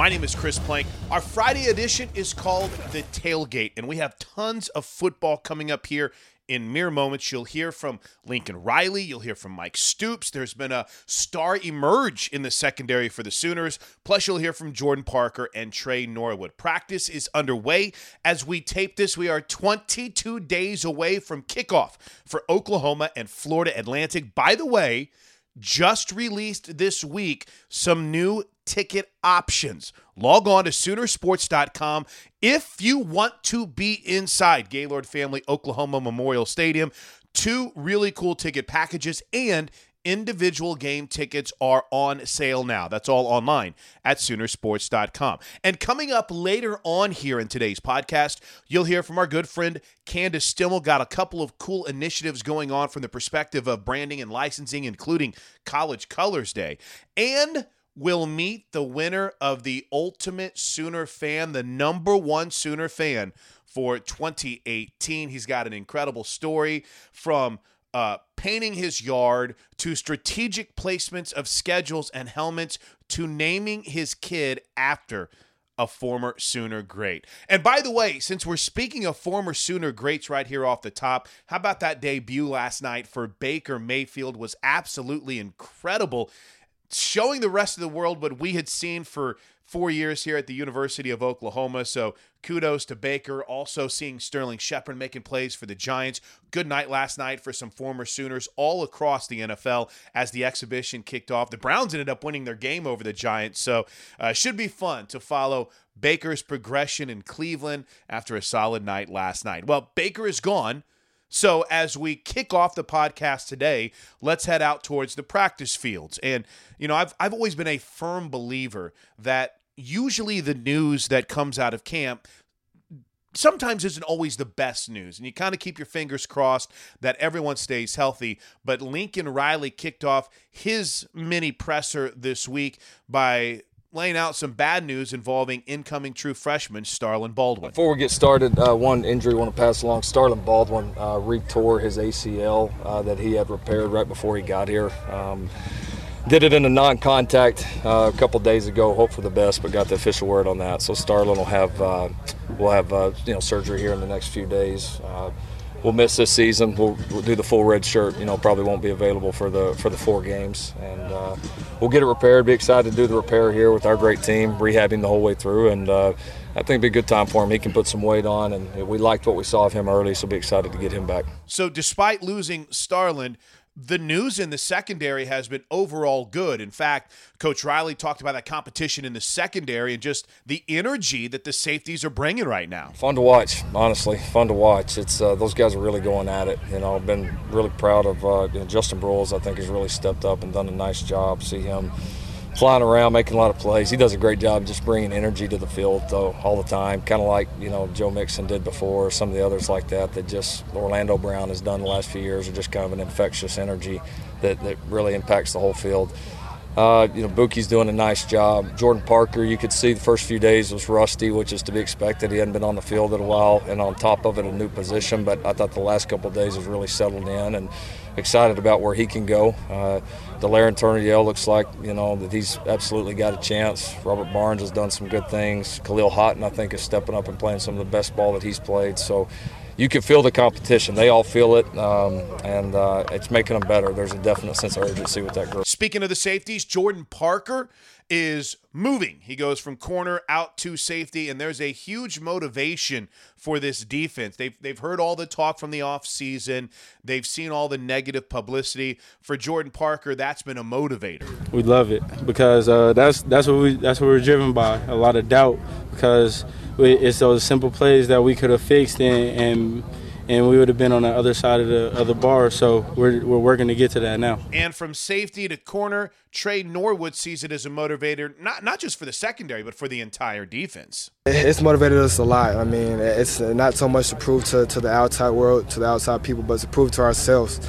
My name is Chris Plank. Our Friday edition is called The Tailgate, and we have tons of football coming up here in mere moments. You'll hear from Lincoln Riley. You'll hear from Mike Stoops. There's been a star emerge in the secondary for the Sooners. Plus, you'll hear from Jordan Parker and Trae Norwood. Practice is underway. As we tape this, we are 22 days away from kickoff for Oklahoma and Florida Atlantic. By the way, just released this week some new ticket options. Log on to Soonersports.com if you want to be inside Gaylord Family Oklahoma Memorial Stadium. Two really cool ticket packages and individual game tickets are on sale now. That's all online at Soonersports.com. And coming up later on here in today's podcast, you'll hear from our good friend Candace Stimmel. Got a couple of cool initiatives going on from the perspective of branding and licensing, including College Colors Day. And we'll meet the winner of the Ultimate Sooner Fan, the number one Sooner fan for 2018. He's got an incredible story from uh, painting his yard to strategic placements of schedules and helmets to naming his kid after a former Sooner great. And by the way, since we're speaking of former Sooner greats right here off the top, how about that debut last night for Baker Mayfield was absolutely incredible showing the rest of the world what we had seen for four years here at the University of Oklahoma. So kudos to Baker. Also seeing Sterling Shepard making plays for the Giants. Good night last night for some former Sooners all across the NFL as the exhibition kicked off. The Browns ended up winning their game over the Giants. So uh, should be fun to follow Baker's progression in Cleveland after a solid night last night. Well, Baker is gone. So, as we kick off the podcast today, let's head out towards the practice fields. And, you know, I've, I've always been a firm believer that usually the news that comes out of camp sometimes isn't always the best news. And you kind of keep your fingers crossed that everyone stays healthy. But Lincoln Riley kicked off his mini presser this week by laying out some bad news involving incoming true freshman Starlin Baldwin. Before we get started, uh, one injury want to pass along. Starlin Baldwin uh, re-tore his ACL uh, that he had repaired right before he got here. Um, did it in a non-contact uh, a couple days ago. Hope for the best, but got the official word on that. So Starlin will have uh, will have uh, you know surgery here in the next few days we'll miss this season. We'll, we'll, do the full red shirt. You know, probably won't be available for the for the four games, and uh, we'll get it repaired. Be excited to do the repair here with our great team, rehabbing the whole way through, and uh, I think it'd be a good time for him. He can put some weight on, and we liked what we saw of him early, so be excited to get him back. So, despite losing Starlin, the news in the secondary has been overall good. In fact, Coach Riley talked about that competition in the secondary and just the energy that the safeties are bringing right now. Fun to watch, honestly. Fun to watch. It's uh, those guys are really going at it. You know, I've been really proud of uh, you know, Justin Broiles. I think he's really stepped up and done a nice job. See him flying around, making a lot of plays. He does a great job just bringing energy to the field though, all the time, kind of like you know Joe Mixon did before, some of the others like that. That just Orlando Brown has done the last few years, are just kind of an infectious energy that, that really impacts the whole field. Uh, you know, Buki's doing a nice job. Jordan Parker, you could see the first few days was rusty, which is to be expected. He hadn't been on the field in a while, and on top of it, a new position. But I thought the last couple days has really settled in, and excited about where he can go. Uh, Delarrin Turner-Yell looks like you know that he's absolutely got a chance. Robert Barnes has done some good things. Kahlil Haughton, I think, is stepping up and playing some of the best ball that he's played. So you can feel the competition. They all feel it, um, and uh, it's making them better. There's a definite sense of urgency with that group. Speaking of the safeties, Jordan Parker is moving. He goes from corner out to safety, and there's a huge motivation for this defense. They've, they've heard all the talk from the offseason, they've seen all the negative publicity. For Jordan Parker, that's been a motivator. We love it because uh, that's, that's, what we, that's what we're driven by a lot of doubt because – it's those simple plays that we could have fixed and, and and we would have been on the other side of the of the bar. So we're we're working to get to that now. And from safety to corner, Trae Norwood sees it as a motivator, not not just for the secondary, but for the entire defense. It's motivated us a lot. I mean, it's not so much to prove to, to the outside world, to the outside people, but to prove to ourselves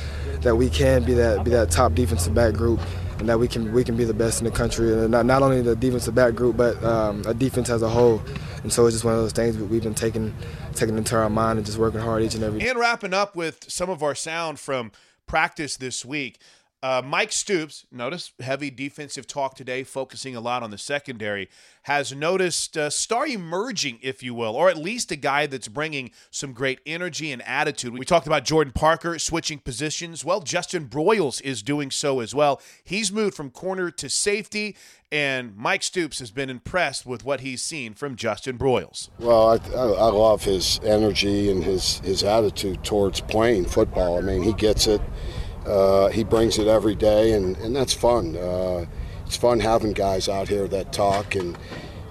that we can be that be that top defensive back group and that we can we can be the best in the country. And not, not only the defensive back group, but um, a defense as a whole. And so it's just one of those things that we've been taking taking into our mind and just working hard each and every. And wrapping up with some of our sound from practice this week. Uh, Mike Stoops, notice heavy defensive talk today, focusing a lot on the secondary, has noticed a star emerging, if you will, or at least a guy that's bringing some great energy and attitude. We talked about Jordan Parker switching positions. Well, Justin Broiles is doing so as well. He's moved from corner to safety, and Mike Stoops has been impressed with what he's seen from Justin Broiles. Well, I, I love his energy and his, his attitude towards playing football. I mean, he gets it uh, he brings it every day, and, and that's fun. Uh, it's fun having guys out here that talk, and,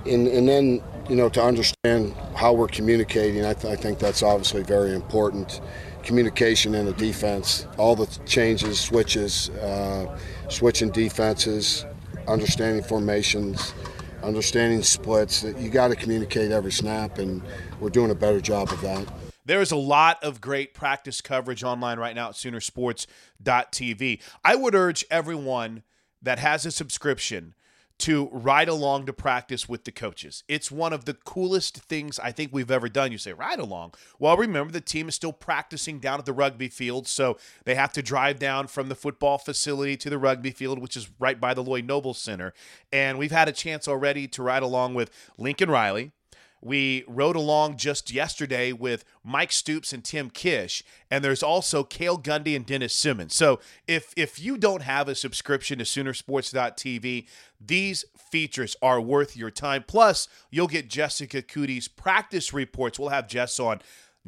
and and then you know to understand how we're communicating. I, th- I think that's obviously very important. Communication in the defense, all the changes, switches, uh, switching defenses, understanding formations, understanding splits. You got to communicate every snap, and we're doing a better job of that. There is a lot of great practice coverage online right now at Soonersports.tv. I would urge everyone that has a subscription to ride along to practice with the coaches. It's one of the coolest things I think we've ever done. You say, ride along. Well, remember, the team is still practicing down at the rugby field, so they have to drive down from the football facility to the rugby field, which is right by the Lloyd Noble Center. And we've had a chance already to ride along with Lincoln Riley, we rode along just yesterday with Mike Stoops and Tim Kish, and there's also Cale Gundy and Dennis Simmons. So if if you don't have a subscription to Soonersports.tv, these features are worth your time. Plus, you'll get Jessica Cootie's practice reports. We'll have Jess on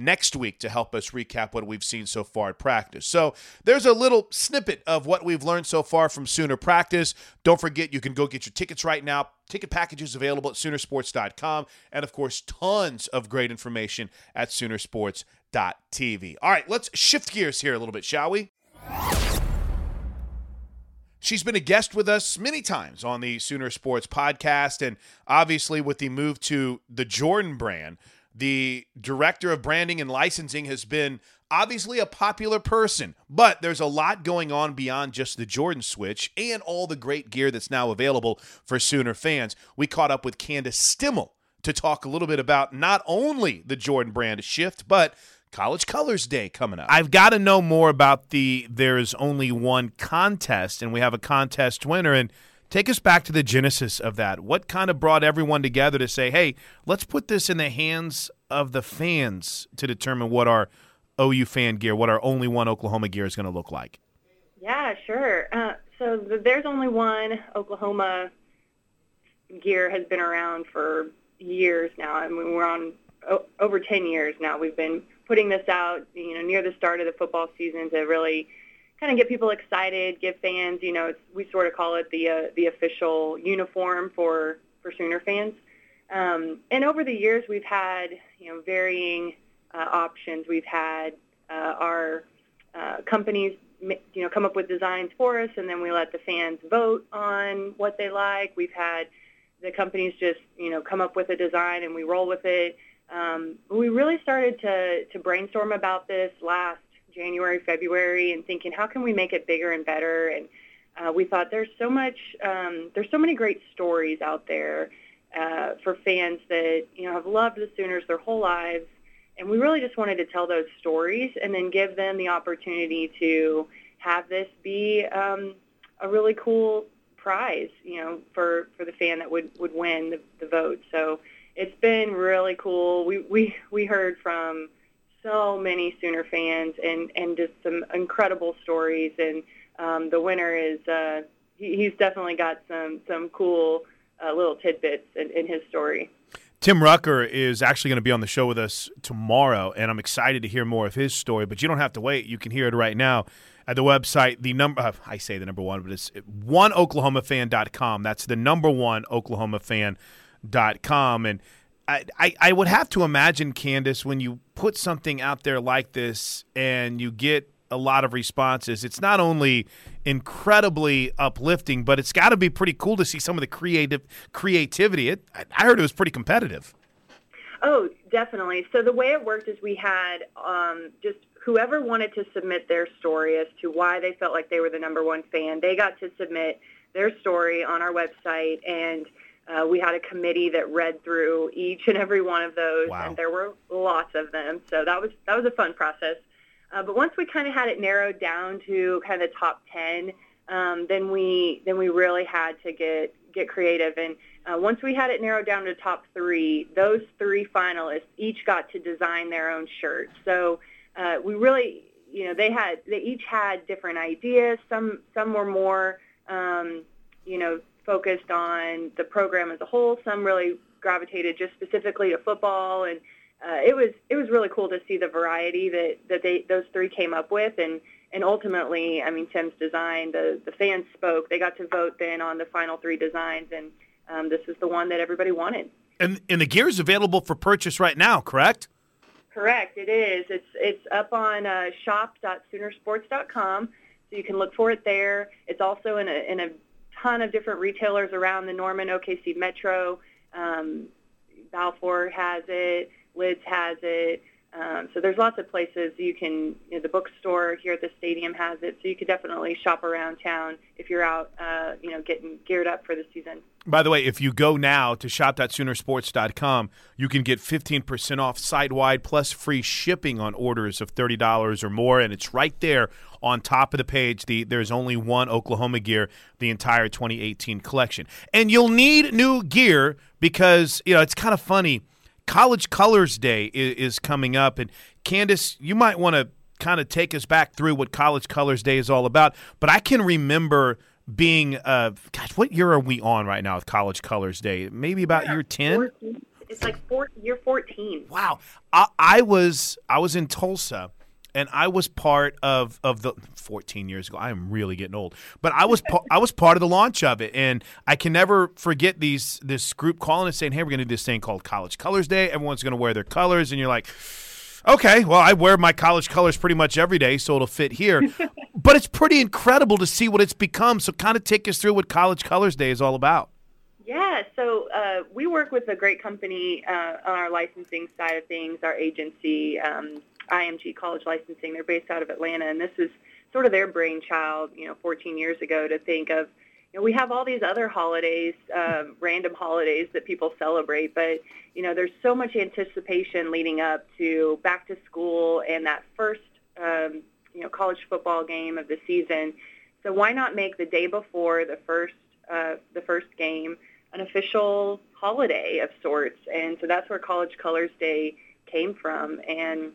next week to help us recap what we've seen so far at practice. So there's a little snippet of what we've learned so far from Sooner practice. Don't forget, you can go get your tickets right now. Ticket packages available at Soonersports.com. And of course, tons of great information at Soonersports.tv. All right, let's shift gears here a little bit, shall we? She's been a guest with us many times on the Sooner Sports podcast, and obviously with the move to the Jordan brand, the director of branding and licensing has been obviously a popular person, but there's a lot going on beyond just the Jordan switch and all the great gear that's now available for Sooner fans. We caught up with Candace Stimmel to talk a little bit about not only the Jordan brand shift, but College Colors Day coming up. I've got to know more about the there's only one contest and we have a contest winner and Take us back to the genesis of that. What kind of brought everyone together to say, hey, let's put this in the hands of the fans to determine what our OU fan gear, what our only one Oklahoma gear is going to look like. Yeah, sure. Uh, so the, there's only one Oklahoma gear has been around for years now. I mean, we're on o- over 10 years now. We've been putting this out, you know, near the start of the football season to really kind of get people excited, give fans, you know, we sort of call it the uh, the official uniform for for Sooner fans. Um, and over the years, we've had you know varying uh, options. We've had uh, our uh, companies you know come up with designs for us, and then we let the fans vote on what they like. We've had the companies just you know come up with a design and we roll with it. Um, we really started to to brainstorm about this last January, February, and thinking how can we make it bigger and better. And uh, we thought there's so much, um, there's so many great stories out there uh, for fans that you know have loved the Sooners their whole lives, and we really just wanted to tell those stories and then give them the opportunity to have this be um, a really cool prize, you know, for for the fan that would would win the, the vote. So it's been really cool. We we we heard from so many Sooner fans and, and just some incredible stories. And um, the winner is uh, he, he's definitely got some some cool uh, little tidbits in, in his story. Tim Rucker is actually going to be on the show with us tomorrow, and I'm excited to hear more of his story. But you don't have to wait; you can hear it right now at the website. The number uh, I say the number one, but it's one oklahomafan.com. That's the number one oklahomafan.com, and I, I, would have to imagine, Candace, when you put something out there like this and you get a lot of responses, it's not only incredibly uplifting, but it's got to be pretty cool to see some of the creative creativity. It, I heard it was pretty competitive. Oh, definitely. So the way it worked is we had um, just whoever wanted to submit their story as to why they felt like they were the number one fan, they got to submit their story on our website and – uh, we had a committee that read through each and every one of those, wow. and there were lots of them. So that was that was a fun process. Uh, but once we kind of had it narrowed down to kind of the top ten, um, then we then we really had to get get creative. And uh, once we had it narrowed down to top three, those three finalists each got to design their own shirt. So uh, we really, you know, they had they each had different ideas. Some some were more, um, you know, focused on the program as a whole. Some really gravitated just specifically to football, and uh, it was it was really cool to see the variety that that they those three came up with, and and ultimately, I mean, Tim's design, the the fans spoke. They got to vote then on the final three designs, and um, this is the one that everybody wanted. And and the gear is available for purchase right now, correct? Correct, it is. It's it's up on uh, shop.soonersports.com, so you can look for it there. It's also in a in a ton of different retailers around the Norman OKC Metro. Um, Balfour has it, Lids has it. Um, so there's lots of places you can. You know, the bookstore here at the stadium has it, so you could definitely shop around town if you're out, uh, you know, getting geared up for the season. By the way, if you go now to shop.soonersports.com, you can get 15% off site wide plus free shipping on orders of $30 or more, and it's right there on top of the page. The there's only one Oklahoma gear, the entire 2018 collection, and you'll need new gear because you know it's kind of funny College Colors Day is, is coming up, and Candace, you might want to kind of take us back through what College Colors Day is all about. But I can remember being, uh, gosh, what year are we on right now with College Colors Day? Maybe about yeah, year ten. It's like four, year fourteen. Wow, I, I was I was in Tulsa and I was part of of the 14 years ago. I am really getting old, but I was I was part of the launch of it, and I can never forget these this group calling and saying, "Hey, we're going to do this thing called College Colors Day. Everyone's going to wear their colors," and you're like. Okay, well, I wear my college colors pretty much every day, so it'll fit here. but it's pretty incredible to see what it's become. So, kind of take us through what College Colors Day is all about. Yeah, so uh, we work with a great company uh, on our licensing side of things, our agency, um, IMG College Licensing. They're based out of Atlanta, and this is sort of their brainchild, you know, 14 years ago to think of, you know, we have all these other holidays, uh, random holidays that people celebrate, but, you know, there's so much anticipation leading up to back to school and that first, um, you know, college football game of the season. So why not make the day before the first, uh, the first game an official holiday of sorts? And so that's where College Colors Day came from. And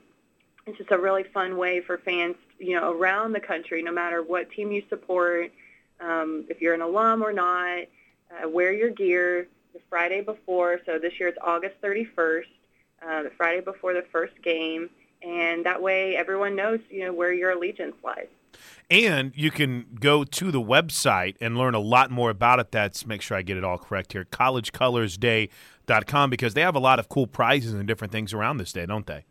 it's just a really fun way for fans, you know, around the country, no matter what team you support, um, if you're an alum or not, uh, wear your gear the Friday before. So this year it's August 31st, uh, the Friday before the first game, and that way everyone knows, you know, where your allegiance lies. And you can go to the website and learn a lot more about it. That's make sure I get it all correct here. CollegeColorsDay.com because they have a lot of cool prizes and different things around this day, don't they?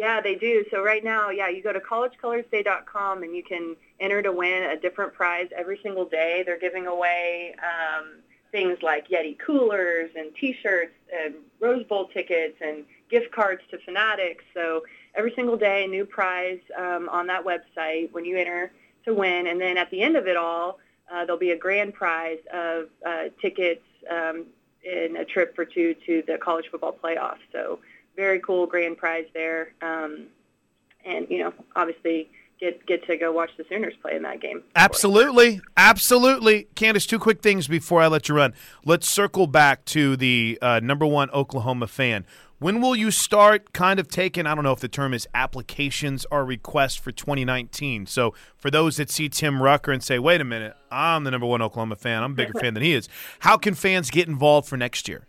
Yeah, they do. So right now, yeah, you go to collegecolorsday.com and you can enter to win a different prize every single day. They're giving away um, things like Yeti coolers and T-shirts and Rose Bowl tickets and gift cards to Fanatics. So every single day, a new prize um, on that website when you enter to win. And then at the end of it all, uh, there'll be a grand prize of uh, tickets um, and a trip for two to the college football playoffs. So very cool grand prize there. Um, and, you know, obviously get get to go watch the Sooners play in that game. Absolutely, absolutely. Candace, two quick things before I let you run. Let's circle back to the uh, number one Oklahoma fan. When will you start kind of taking, I don't know if the term is applications or requests for 2019? So for those that see Tim Rucker and say, wait a minute, I'm the number one Oklahoma fan, I'm a bigger fan than he is, how can fans get involved for next year?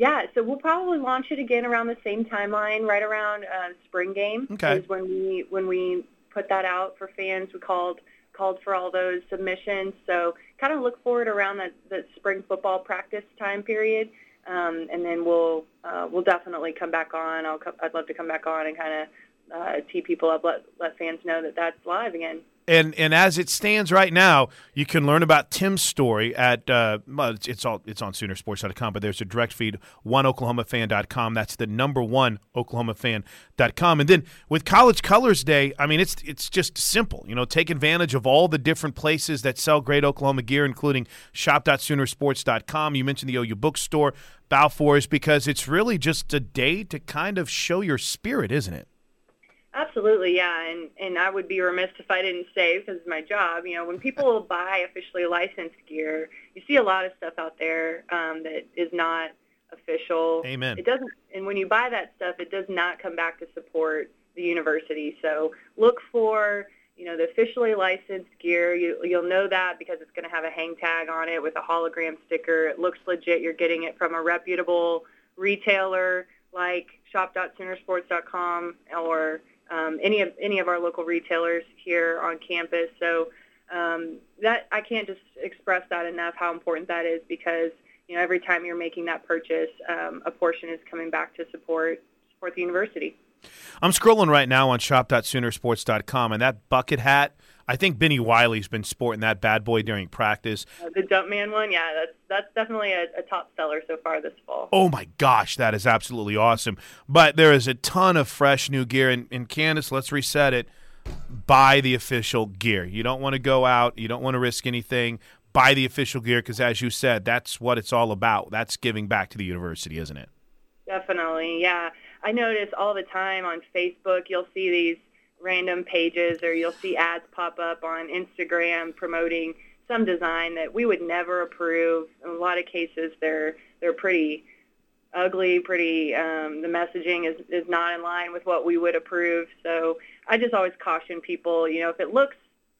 Yeah, so we'll probably launch it again around the same timeline, right around uh, spring game. Okay. Is when we when we put that out for fans. We called called for all those submissions. So kind of look forward around that, that spring football practice time period, um, and then we'll uh, we'll definitely come back on. I'll co- I'd love to come back on and kind of uh, tee people up, let let fans know that that's live again and and as it stands right now, you can learn about Tim's story at uh, it's, all it's on Soonersports.com, but there's a direct feed oneoklahomafan.com. That's the number one oklahomafan.com. And then with College Colors Day, I mean it's it's just simple. You know, take advantage of all the different places that sell great Oklahoma gear, including shop.soonersports.com. You mentioned the OU bookstore, Balfour's, because it's really just a day to kind of show your spirit, isn't it? Absolutely, yeah, and and I would be remiss if I didn't say because it's my job. You know, when people buy officially licensed gear, you see a lot of stuff out there um, that is not official. Amen. It doesn't, and when you buy that stuff, it does not come back to support the university. So look for you know the officially licensed gear. You you'll know that because it's going to have a hang tag on it with a hologram sticker. It looks legit. You're getting it from a reputable retailer like shop.soonersports.com or um, any of any of our local retailers here on campus. So um, that I can't just express that enough how important that is because you know every time you're making that purchase, um, a portion is coming back to support support the university. I'm scrolling right now on shop.soonersports.com, and that bucket hat I think Benny Wiley's been sporting that bad boy during practice. Uh, the Jumpman one, yeah, that's that's definitely a, a, top seller so far this fall. Oh my gosh, that is absolutely awesome. But there is a ton of fresh new gear, and, and Candace, let's reset it. Buy the official gear. You don't want to go out. You don't want to risk anything. Buy the official gear because, as you said, that's what it's all about. That's giving back to the university, isn't it? Definitely, yeah. I notice all the time on Facebook, you'll see these random pages or you'll see ads pop up on Instagram promoting some design that we would never approve. In a lot of cases, they're they're pretty ugly, pretty. Um, the messaging is is not in line with what we would approve. So I just always caution people. You know, if it looks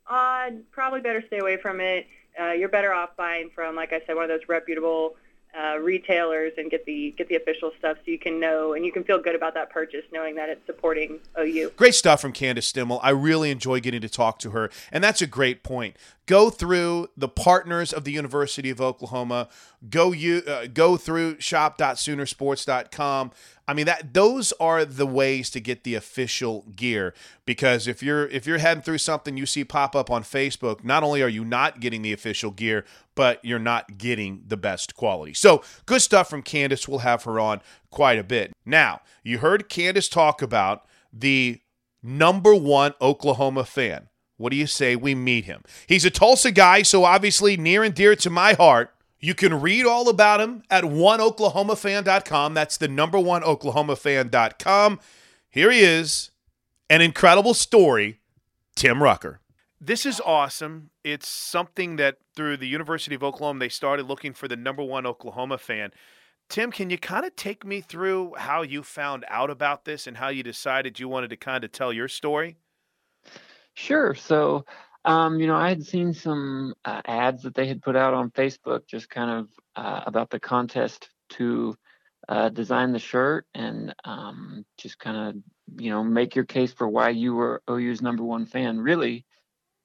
odd, probably better stay away from it. Uh, you're better off buying from, like I said, one of those reputable uh, retailers and get the get the official stuff so you can know and you can feel good about that purchase knowing that it's supporting OU. Great stuff from Candace Stimmel. I really enjoy getting to talk to her, and that's a great point. Go through the partners of the University of Oklahoma. Go you uh, go through shop.soonersports.com. I mean that those are the ways to get the official gear because if you're if you're heading through something you see pop up on Facebook, not only are you not getting the official gear, but you're not getting the best quality. So, good stuff from Candace. We'll have her on quite a bit. Now, you heard Candace talk about the number 1 Oklahoma fan. What do you say we meet him? He's a Tulsa guy, so obviously near and dear to my heart. You can read all about him at oneoklahomafan.com. That's the number one oklahomafan.com. Here he is, an incredible story, Tim Rucker. This is awesome. It's something that through the University of Oklahoma, they started looking for the number one Oklahoma fan. Tim, can you kind of take me through how you found out about this and how you decided you wanted to kind of tell your story? Sure. So, um, you know, I had seen some uh, ads that they had put out on Facebook just kind of uh, about the contest to uh, design the shirt and um, just kind of, you know, make your case for why you were OU's number one fan. Really,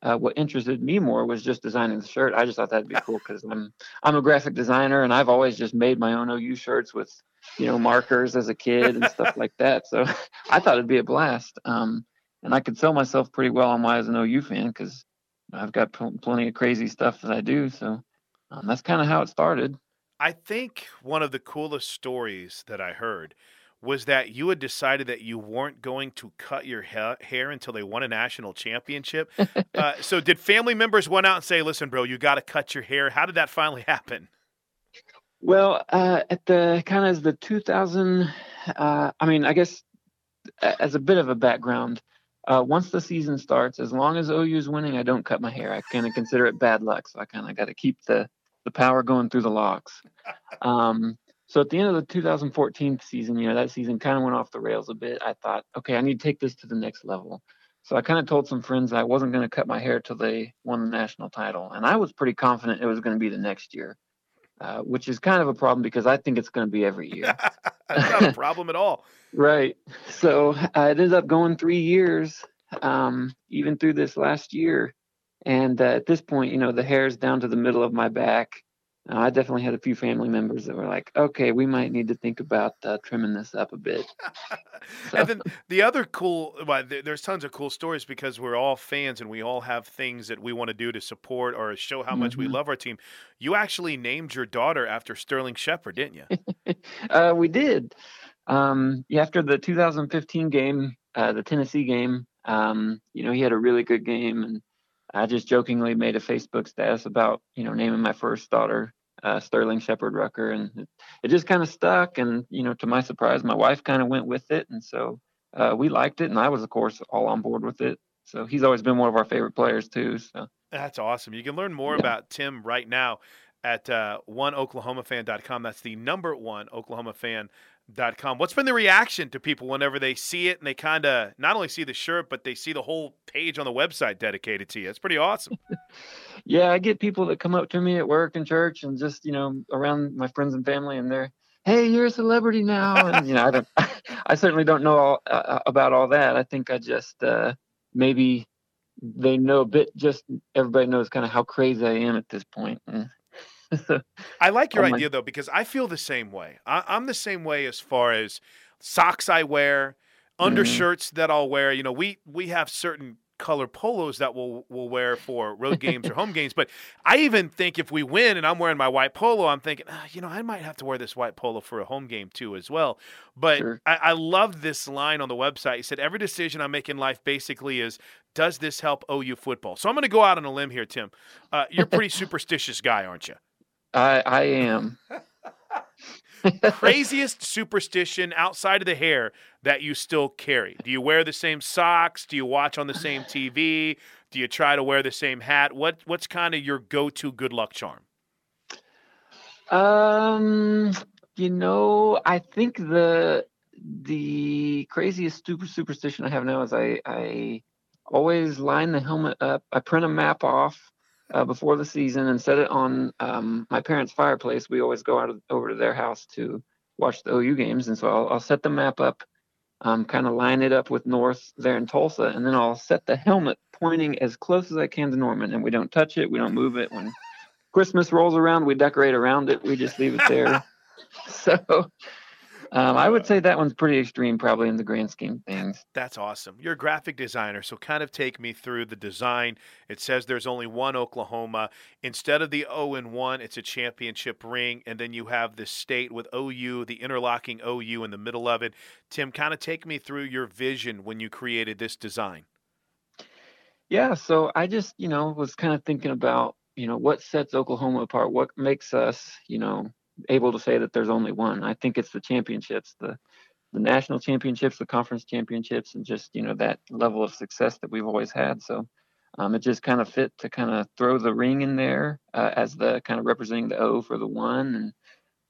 uh, what interested me more was just designing the shirt. I just thought that'd be cool because I'm I'm a graphic designer and I've always just made my own OU shirts with you know markers as a kid and stuff like that. So I thought it'd be a blast. Um, and I could sell myself pretty well on why as an OU fan because I've got pl- plenty of crazy stuff that I do. So um, that's kind of how it started. I think one of the coolest stories that I heard was that you had decided that you weren't going to cut your ha- hair until they won a national championship. uh, so, did family members went out and say, "Listen, bro, you got to cut your hair"? How did that finally happen? Well, uh, at the kind of the 2000, uh, I mean, I guess as a bit of a background, uh, once the season starts, as long as OU is winning, I don't cut my hair. I kind of consider it bad luck, so I kind of got to keep the the power going through the locks. Um, so at the end of the 2014 season, you know, that season kind of went off the rails a bit. I thought, okay, I need to take this to the next level. So I kind of told some friends I wasn't going to cut my hair till they won the national title, and I was pretty confident it was going to be the next year, uh, which is kind of a problem because I think it's going to be every year. It's not a problem at all. Right. So uh, it ended up going three years, um, even through this last year. And uh, at this point, you know, the hair's down to the middle of my back. Uh, I definitely had a few family members that were like, "Okay, we might need to think about uh, trimming this up a bit." So. and then the other cool, well, there's tons of cool stories because we're all fans and we all have things that we want to do to support or show how much mm-hmm. we love our team. You actually named your daughter after Sterling Shepard, didn't you? Uh, we did. Um, after the 2015 game, uh, the Tennessee game, um, you know, he had a really good game and I just jokingly made a Facebook status about, you know, naming my first daughter uh, Sterling Shepard Rucker, and it, it just kind of stuck. And you know, to my surprise, my wife kind of went with it, and so uh, we liked it, and I was, of course, all on board with it. So he's always been one of our favorite players too. So that's awesome. You can learn more yeah. about Tim right now at uh, oneoklahomafan.com. That's the number one Oklahoma fan com. What's been the reaction to people whenever they see it and they kind of not only see the shirt, but they see the whole page on the website dedicated to you? It's pretty awesome. yeah, I get people that come up to me at work and church and just, you know, around my friends and family and they're, hey, you're a celebrity now. And, you know, I don't, I certainly don't know all, uh, uh, about all that. I think I just, uh, maybe they know a bit, just everybody knows kind of how crazy I am at this point. And, I like your oh idea though because I feel the same way. I, am the same way as far as socks I wear, mm-hmm. undershirts mm-hmm. that I'll wear. You know, we we have certain color polos that we'll we'll wear for road games or home games. But I even think if we win and I'm wearing my white polo, I'm thinking, ah, you know, I might have to wear this white polo for a home game too as well. But sure. I, I love this line on the website. He said every decision I make in life basically is does this help OU football? So I'm going to go out on a limb here, Tim. Uh, you're a pretty superstitious guy, aren't you? I I am. Craziest superstition outside of the hair that you still carry? Do you wear the same socks? Do you watch on the same TV? Do you try to wear the same hat? What what's kind of your go-to good luck charm? Um, you know, I think the the craziest super superstition I have now is I I always line the helmet up. I print a map off uh, before the season and set it on um, my parents' fireplace. We always go out of, over to their house to watch the OU games, and so I'll, I'll set the map up, um, kind of line it up with North there in Tulsa, and then I'll set the helmet pointing as close as I can to Norman, and we don't touch it, we don't move it. When Christmas rolls around, we decorate around it. We just leave it there. so um, I would say that one's pretty extreme, probably in the grand scheme of things. That's awesome. You're a graphic designer, so kind of take me through the design. It says there's only one Oklahoma. Instead of the O and one, it's a championship ring, and then you have the state with OU, the interlocking OU in the middle of it. Tim, kind of take me through your vision when you created this design. Yeah, so I just, you know, was kind of thinking about, you know, what sets Oklahoma apart, what makes us, you know, able to say that there's only one. I think it's the championships, the the national championships, the conference championships, and just you know that level of success that we've always had. So um, it just kind of fit to kind of throw the ring in there uh, as the kind of representing the O for the one, and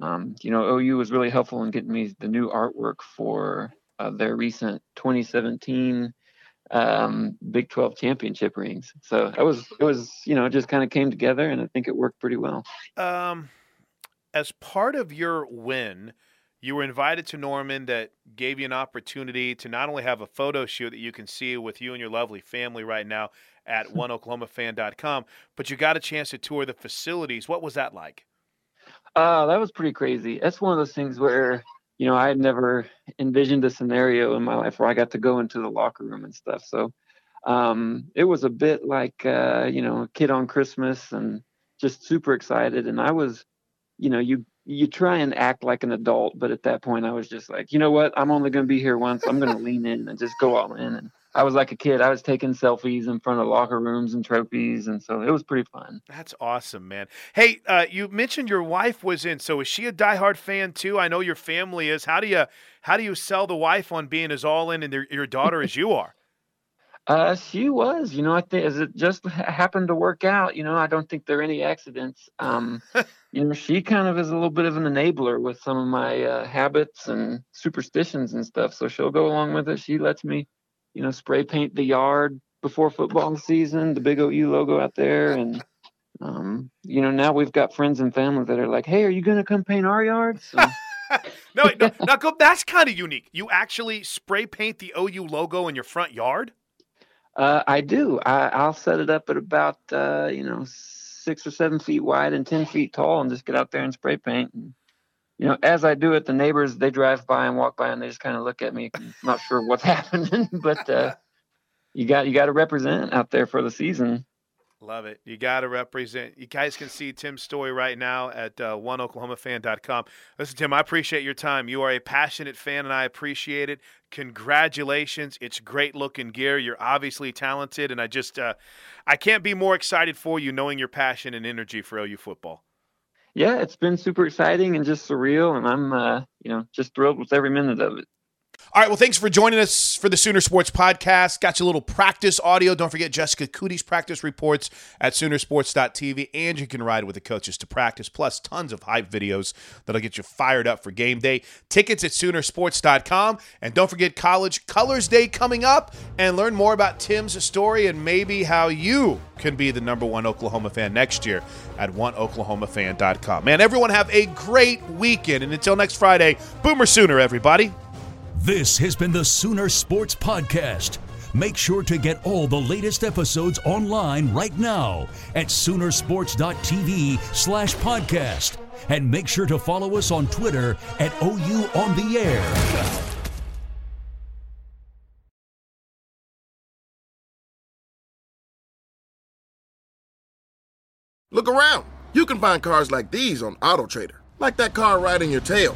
Um, you know, OU was really helpful in getting me the new artwork for uh, their recent 2017 um, Big 12 championship rings. So it was, it was, you know, just kind of came together, and I think it worked pretty well. Um, as part of your win, you were invited to Norman that gave you an opportunity to not only have a photo shoot that you can see with you and your lovely family right now at oneoklahomafan.com, but you got a chance to tour the facilities. What was that like? Uh, that was pretty crazy. That's one of those things where, you know, I had never envisioned a scenario in my life where I got to go into the locker room and stuff. So um, it was a bit like, uh, you know, a kid on Christmas and just super excited. And I was, you know, you you try and act like an adult, but at that point I was just like, you know what? I'm only going to be here once. I'm going to lean in and just go all in. And I was like a kid. I was taking selfies in front of locker rooms and trophies, and so it was pretty fun. That's awesome, man. Hey, uh, you mentioned your wife was in. So is she a diehard fan too? I know your family is. How do you how do you sell the wife on being as all in and your daughter as you are? Uh, she was, you know, I think as it just happened to work out, you know, I don't think there are any accidents. Um, you know, she kind of is a little bit of an enabler with some of my uh, habits and superstitions and stuff. So she'll go along with it. She lets me, you know, spray paint the yard before football season, the big OU logo out there. And, um, you know, now we've got friends and family that are like, hey, are you going to come paint our yard? So, no, no, now go, that's kind of unique. You actually spray paint the OU logo in your front yard? Uh, I do. I, will set it up at about uh, you know six or seven feet wide and ten feet tall, and just get out there and spray paint. And, you know, as I do it, the neighbors they drive by and walk by, and they just kind of look at me, not sure what's happening. but uh, you got you got to represent out there for the season. Love it. You got to represent. You guys can see Tim's story right now at uh, oneoklahomafan.com. Listen, Tim, I appreciate your time. You are a passionate fan, and I appreciate it. Congratulations. It's great looking gear. You're obviously talented, and I just, uh, I can't be more excited for you knowing your passion and energy for OU football. Yeah, it's been super exciting and just surreal, and I'm, uh, you know, just thrilled with every minute of it. All right. Well, thanks for joining us for the Sooner Sports Podcast. Got you a little practice audio. Don't forget Jessica Cootie's practice reports at Soonersports.tv, and you can ride with the coaches to practice, plus tons of hype videos that'll get you fired up for game day. Tickets at Soonersports.com. And don't forget College Colors Day coming up, and learn more about Tim's story and maybe how you can be the number one Oklahoma fan next year at oneoklahomafan.com. Man, everyone have a great weekend. And until next Friday, Boomer Sooner, everybody. This has been the Sooner Sports Podcast. Make sure to get all the latest episodes online right now at Soonersports.tv slash podcast. And make sure to follow us on Twitter at OU on the air. Look around. You can find cars like these on AutoTrader, like that car riding your tail.